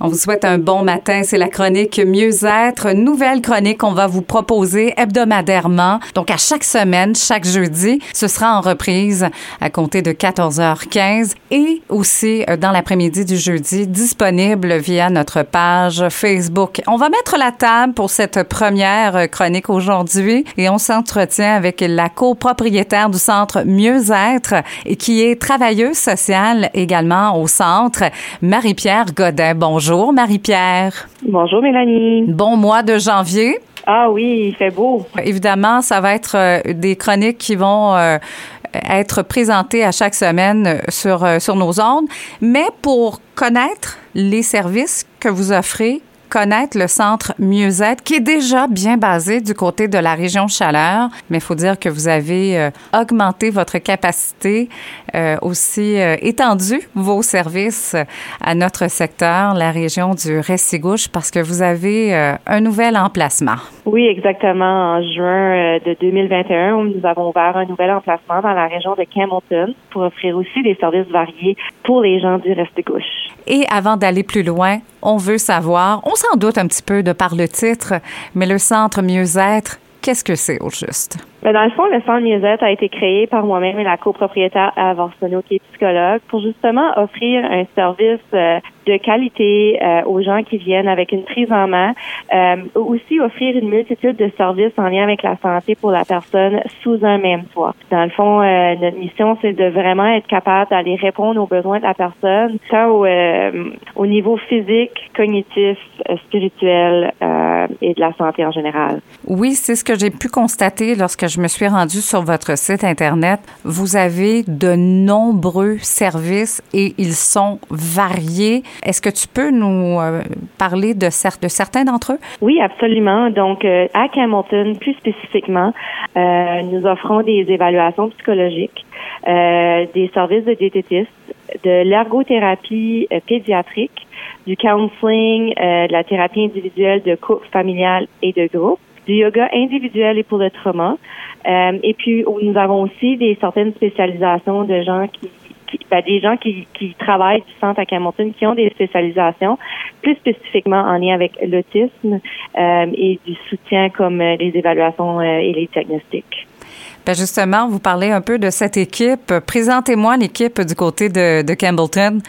On vous souhaite un bon matin. C'est la chronique Mieux-être, nouvelle chronique qu'on va vous proposer hebdomadairement. Donc, à chaque semaine, chaque jeudi, ce sera en reprise à compter de 14h15 et aussi euh, dans l'après-midi du jeudi, disponible via notre page Facebook. On va mettre la table pour cette première chronique aujourd'hui et on s'entretient avec la copropriétaire du centre Mieux-être et qui est travailleuse sociale également au centre, Marie-Pierre Godin. Bonjour. Bonjour Marie-Pierre. Bonjour Mélanie. Bon mois de janvier. Ah oui, il fait beau. Évidemment, ça va être euh, des chroniques qui vont euh, être présentées à chaque semaine sur, euh, sur nos ondes. Mais pour connaître les services que vous offrez, connaître le centre Mieux-être, qui est déjà bien basé du côté de la région Chaleur, mais il faut dire que vous avez euh, augmenté votre capacité, euh, aussi euh, étendu vos services à notre secteur, la région du Restigouche, parce que vous avez un nouvel emplacement. Oui, exactement. En juin de 2021, nous avons ouvert un nouvel emplacement dans la région de Campbellton pour offrir aussi des services variés pour les gens du Restigouche. Et avant d'aller plus loin, on veut savoir, on s'en doute un petit peu de par le titre, mais le centre mieux-être, qu'est-ce que c'est au juste? Ben, dans le fond, le centre mieux-être a été créé par moi-même et la copropriétaire Ava Arsenault, qui est psychologue, pour justement offrir un service euh, de qualité euh, aux gens qui viennent avec une prise en main, euh, aussi offrir une multitude de services en lien avec la santé pour la personne sous un même toit. Dans le fond, notre mission, c'est de vraiment être capable d'aller répondre aux besoins de la personne, tant au, au niveau physique, cognitif, spirituel et de la santé en général. Oui, c'est ce que j'ai pu constater lorsque je me suis rendue sur votre site Internet, vous avez de nombreux services et ils sont variés. Est-ce que tu peux nous euh, parler de, certains d'entre eux? Oui, absolument. Donc, euh, à Hamilton, plus spécifiquement, euh, nous offrons des évaluations psychologiques, des services de diététistes, de l'ergothérapie pédiatrique, du counseling, de la thérapie individuelle de couple, familial et de groupe du yoga individuel et pour le trauma. Euh, et puis, nous avons aussi des certaines spécialisations de gens qui, ben, des gens qui, qui travaillent du centre à Camonton qui ont des spécialisations plus spécifiquement en lien avec l'autisme euh, et du soutien comme euh, les évaluations et les diagnostics. Ben justement, vous parlez un peu de cette équipe. Présentez-moi l'équipe du côté de, de Campbellton.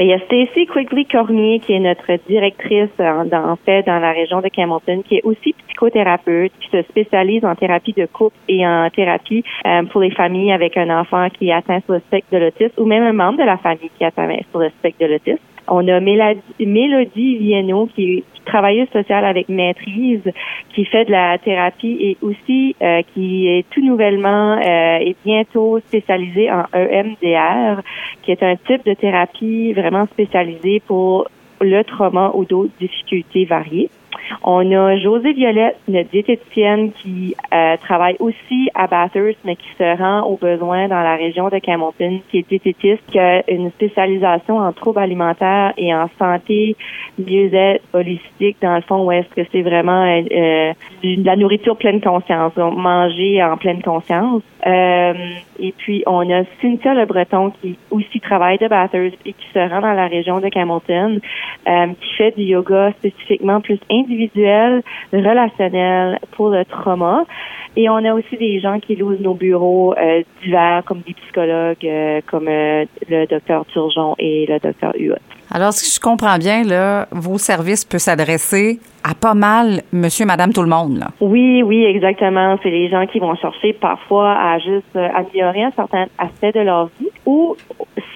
Il y a Stacy Quigley-Cormier, qui est notre directrice en, en, fait dans la région de Campbellton, qui est aussi psychothérapeute, qui se spécialise en thérapie de couple et en thérapie euh, pour les familles avec un enfant qui est atteint sur le spectre de l'autisme ou même un membre de la famille qui est atteint sur le spectre de l'autisme. On a Mélodie, Mélodie qui est travailleuse sociale avec maîtrise, qui fait de la thérapie et aussi euh, qui est tout nouvellement euh, et bientôt spécialisée en EMDR, qui est un type de thérapie vraiment spécialisée pour le trauma ou d'autres difficultés variées. On a José Violette, notre diététicienne qui euh, travaille aussi à Bathurst, mais qui se rend aux besoins dans la région de Campbellton, qui est diététiste, qui a une spécialisation en troubles alimentaires et en santé, mieux-être holistique, dans le fond, où est-ce que c'est vraiment euh, de la nourriture pleine conscience, donc manger en pleine conscience. Euh, et puis, on a Cynthia Le Breton qui aussi travaille de Bathurst et qui se rend dans la région de Campbellton, qui fait du yoga spécifiquement plus individuel relationnel pour le trauma. Et on a aussi des gens qui louent nos bureaux euh, divers, comme des psychologues, euh, comme euh, le docteur Turgeon et le docteur Huot. Alors, si je comprends bien, là, vos services peuvent s'adresser à pas mal monsieur, madame, tout le monde. Là. Oui, oui, exactement. C'est les gens qui vont chercher parfois à juste améliorer un certain aspect de leur vie ou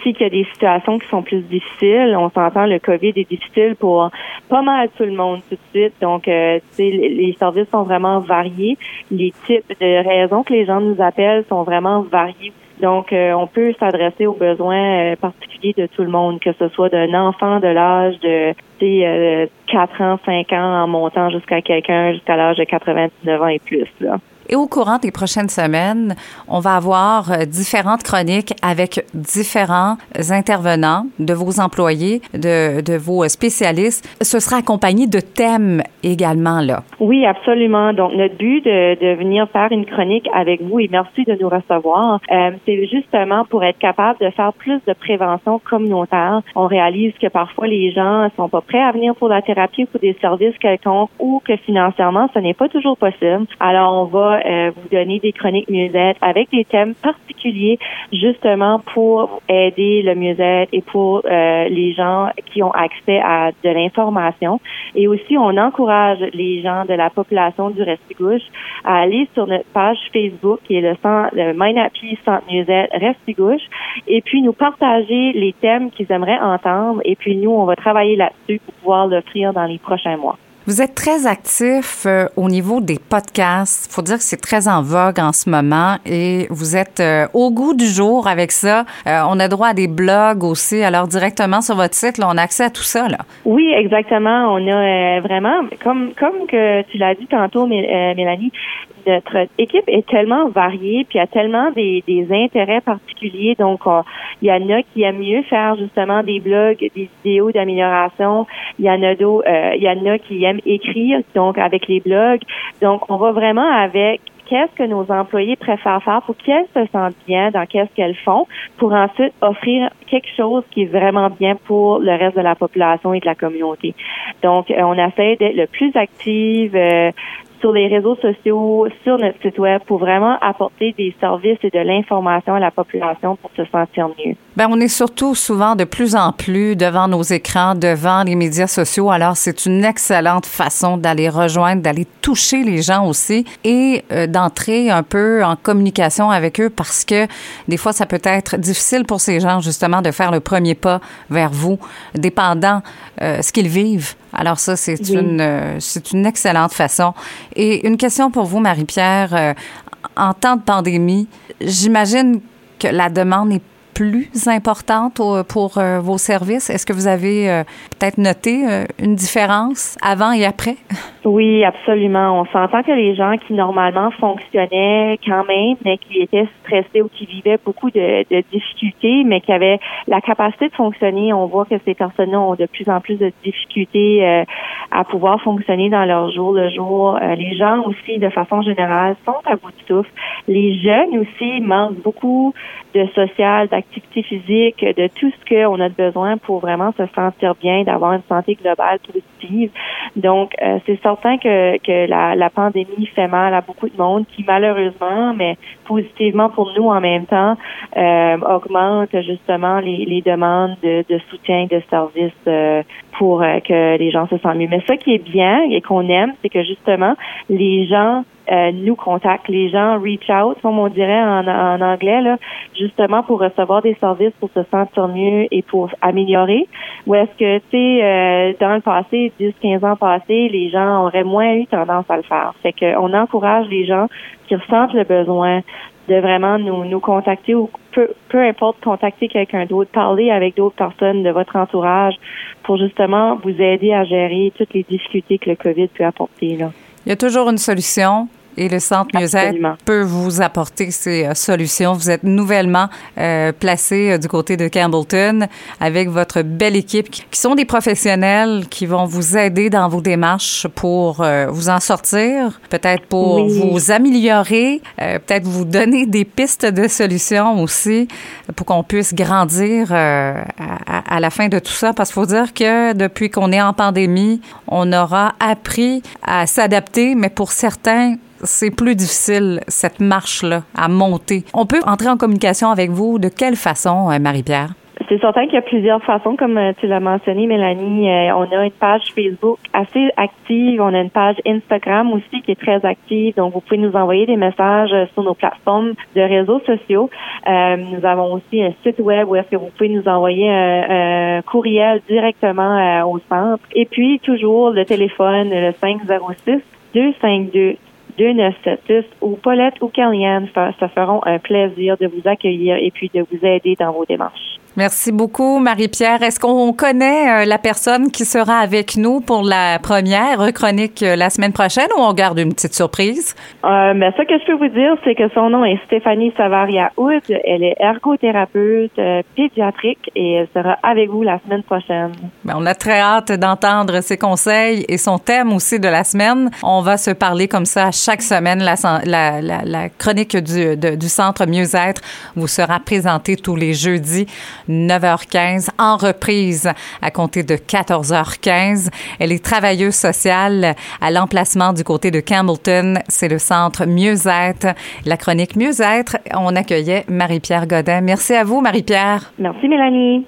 s'il y a des situations qui sont plus difficiles. On s'entend, le COVID est difficile pour pas mal tout le monde tout de suite. Donc, euh, les services sont vraiment variés. Les types de raisons que les gens nous appellent sont vraiment variés donc, euh, on peut s'adresser aux besoins euh, particuliers de tout le monde, que ce soit d'un enfant de l'âge de euh, 4 ans, 5 ans, en montant jusqu'à quelqu'un jusqu'à l'âge de 99 ans et plus. Là. Et au courant des prochaines semaines, on va avoir euh, différentes chroniques avec différents intervenants de vos employés, de, de vos spécialistes. Ce sera accompagné de thèmes également, là. Oui, absolument. Donc, notre but de, de venir faire une chronique avec vous, et merci de nous recevoir, euh, c'est justement pour être capable de faire plus de prévention communautaire. On réalise que parfois les gens sont pas prêts à venir pour la thérapie ou pour des services quelconques ou que financièrement, ce n'est pas toujours possible. Alors, on va euh, vous donner des chroniques mieux-être avec des thèmes particuliers justement pour aider le mieux-être et pour euh, les gens qui ont accès à de l'information. Et aussi, on encourage les gens de la population du Restigouche à aller sur notre page Facebook qui est le, centre, le Mind Happy Centre Mieux-être Restigouche et puis nous partager les thèmes qu'ils aimeraient entendre et puis nous, on va travailler là-dessus pour pouvoir l'offrir dans les prochains mois. Vous êtes très actif euh, au niveau des podcasts. Faut dire que c'est très en vogue en ce moment et vous êtes euh, au goût du jour avec ça. Euh, on a droit à des blogs aussi. Alors directement sur votre site, là, on a accès à tout ça. Là. Oui, exactement. On a vraiment, comme comme que tu l'as dit tantôt, Mélanie, notre équipe est tellement variée, puis il y a tellement des, des intérêts particuliers. Donc, il y en a qui aiment mieux faire justement des blogs, des vidéos d'amélioration. Il y en a d'autres, euh, il y en a qui aiment écrire, donc avec les blogs. Donc, on va vraiment avec qu'est-ce que nos employés préfèrent faire pour qu'elles se sentent bien dans qu'est-ce qu'elles font, pour ensuite offrir quelque chose qui est vraiment bien pour le reste de la population et de la communauté. Donc, euh, on essaie d'être le plus active, euh, sur les réseaux sociaux, sur notre site web pour vraiment apporter des services et de l'information à la population pour se sentir mieux. Ben, on est surtout souvent de plus en plus devant nos écrans, devant les médias sociaux. Alors, c'est une excellente façon d'aller rejoindre, d'aller toucher les gens aussi et euh, d'entrer un peu en communication avec eux parce que des fois, ça peut être difficile pour ces gens justement de faire le premier pas vers vous, dépendant euh, ce qu'ils vivent. Alors ça, c'est une euh, c'est une excellente façon. Et une question pour vous, Marie-Pierre. Euh, en temps de pandémie, j'imagine que la demande est plus importante pour euh, vos services? Est-ce que vous avez euh, peut-être noté une différence avant et après? Oui, absolument. On s'entend que les gens qui normalement fonctionnaient quand même, mais qui étaient stressés ou qui vivaient beaucoup de, difficultés, mais qui avaient la capacité de fonctionner, on voit que ces personnes-là ont de plus en plus de difficultés à pouvoir fonctionner dans leur jour le jour. les gens aussi, de façon générale, sont à bout de souffle. Les jeunes aussi manquent beaucoup de social, d'activité physique, de tout ce qu'on a besoin pour vraiment se sentir bien, d'avoir une santé globale positive. Donc, euh, c'est certain que, que la, la, pandémie fait mal à beaucoup de monde qui, malheureusement, mais positivement pour nous en même temps, euh, augmente justement les, les demandes de, de, soutien, de services euh, pour euh, que les gens se sentent mieux. Mais ce qui est bien et qu'on aime, c'est que justement, les gens euh, nous contactent, les gens reach out, comme on dirait en, en anglais, là, justement pour recevoir des services pour se sentir mieux et pour améliorer. Ou est-ce que, tu sais, euh, dans le passé, 10, 15 ans passés, les gens auraient moins eu tendance à le faire. Fait qu'on encourage les gens qui ressentent le besoin de vraiment nous, nous contacter ou peu, peu importe contacter quelqu'un d'autre, parler avec d'autres personnes de votre entourage pour justement vous aider à gérer toutes les difficultés que le COVID peut apporter. Là. Il y a toujours une solution. Et le Centre Mieux-être peut vous apporter ces euh, solutions. Vous êtes nouvellement euh, placé euh, du côté de Campbellton avec votre belle équipe qui, sont des professionnels qui vont vous aider dans vos démarches pour vous en sortir, peut-être pour vous améliorer, peut-être vous donner des pistes de solutions aussi pour qu'on puisse grandir à, à, la fin de tout ça. Parce qu'il faut dire que depuis qu'on est en pandémie, on aura appris à s'adapter, mais pour certains, c'est plus difficile, cette marche-là, à monter. On peut entrer en communication avec vous de quelle façon, euh, Marie-Pierre? C'est certain qu'il y a plusieurs façons, comme euh, tu l'as mentionné, Mélanie. Euh, on a une page Facebook assez active. On a une page Instagram aussi qui est très active. Donc, vous pouvez nous envoyer des messages sur nos plateformes de réseaux sociaux. nous avons aussi un site web où est-ce que vous pouvez nous envoyer un, courriel directement au centre. Et puis, toujours le téléphone, le 506 252 2976 ou Paulette ou Kellyanne se feront un plaisir de vous accueillir et puis de vous aider dans vos démarches. Merci beaucoup, Marie-Pierre. Est-ce qu'on connaît euh, la personne qui sera avec nous pour la première chronique euh, la semaine prochaine ou on garde une petite surprise? Euh, ben, ça que je peux vous dire, c'est que son nom est Stéphanie Savaria Hood. Elle est ergothérapeute euh, pédiatrique et elle sera avec vous la semaine prochaine. Ben, on a très hâte d'entendre ses conseils et son thème aussi de la semaine. On va se parler comme ça chaque semaine. La, la, la, la chronique du, du Centre Mieux-être vous sera présentée tous les jeudis 9h15 en reprise à compter de 14h15. Elle est travailleuse sociale à l'emplacement du côté de Campbellton. C'est le centre Mieux-être. La chronique Mieux-être, on accueillait Marie-Pierre Godin. Merci à vous, Marie-Pierre. Merci, Mélanie.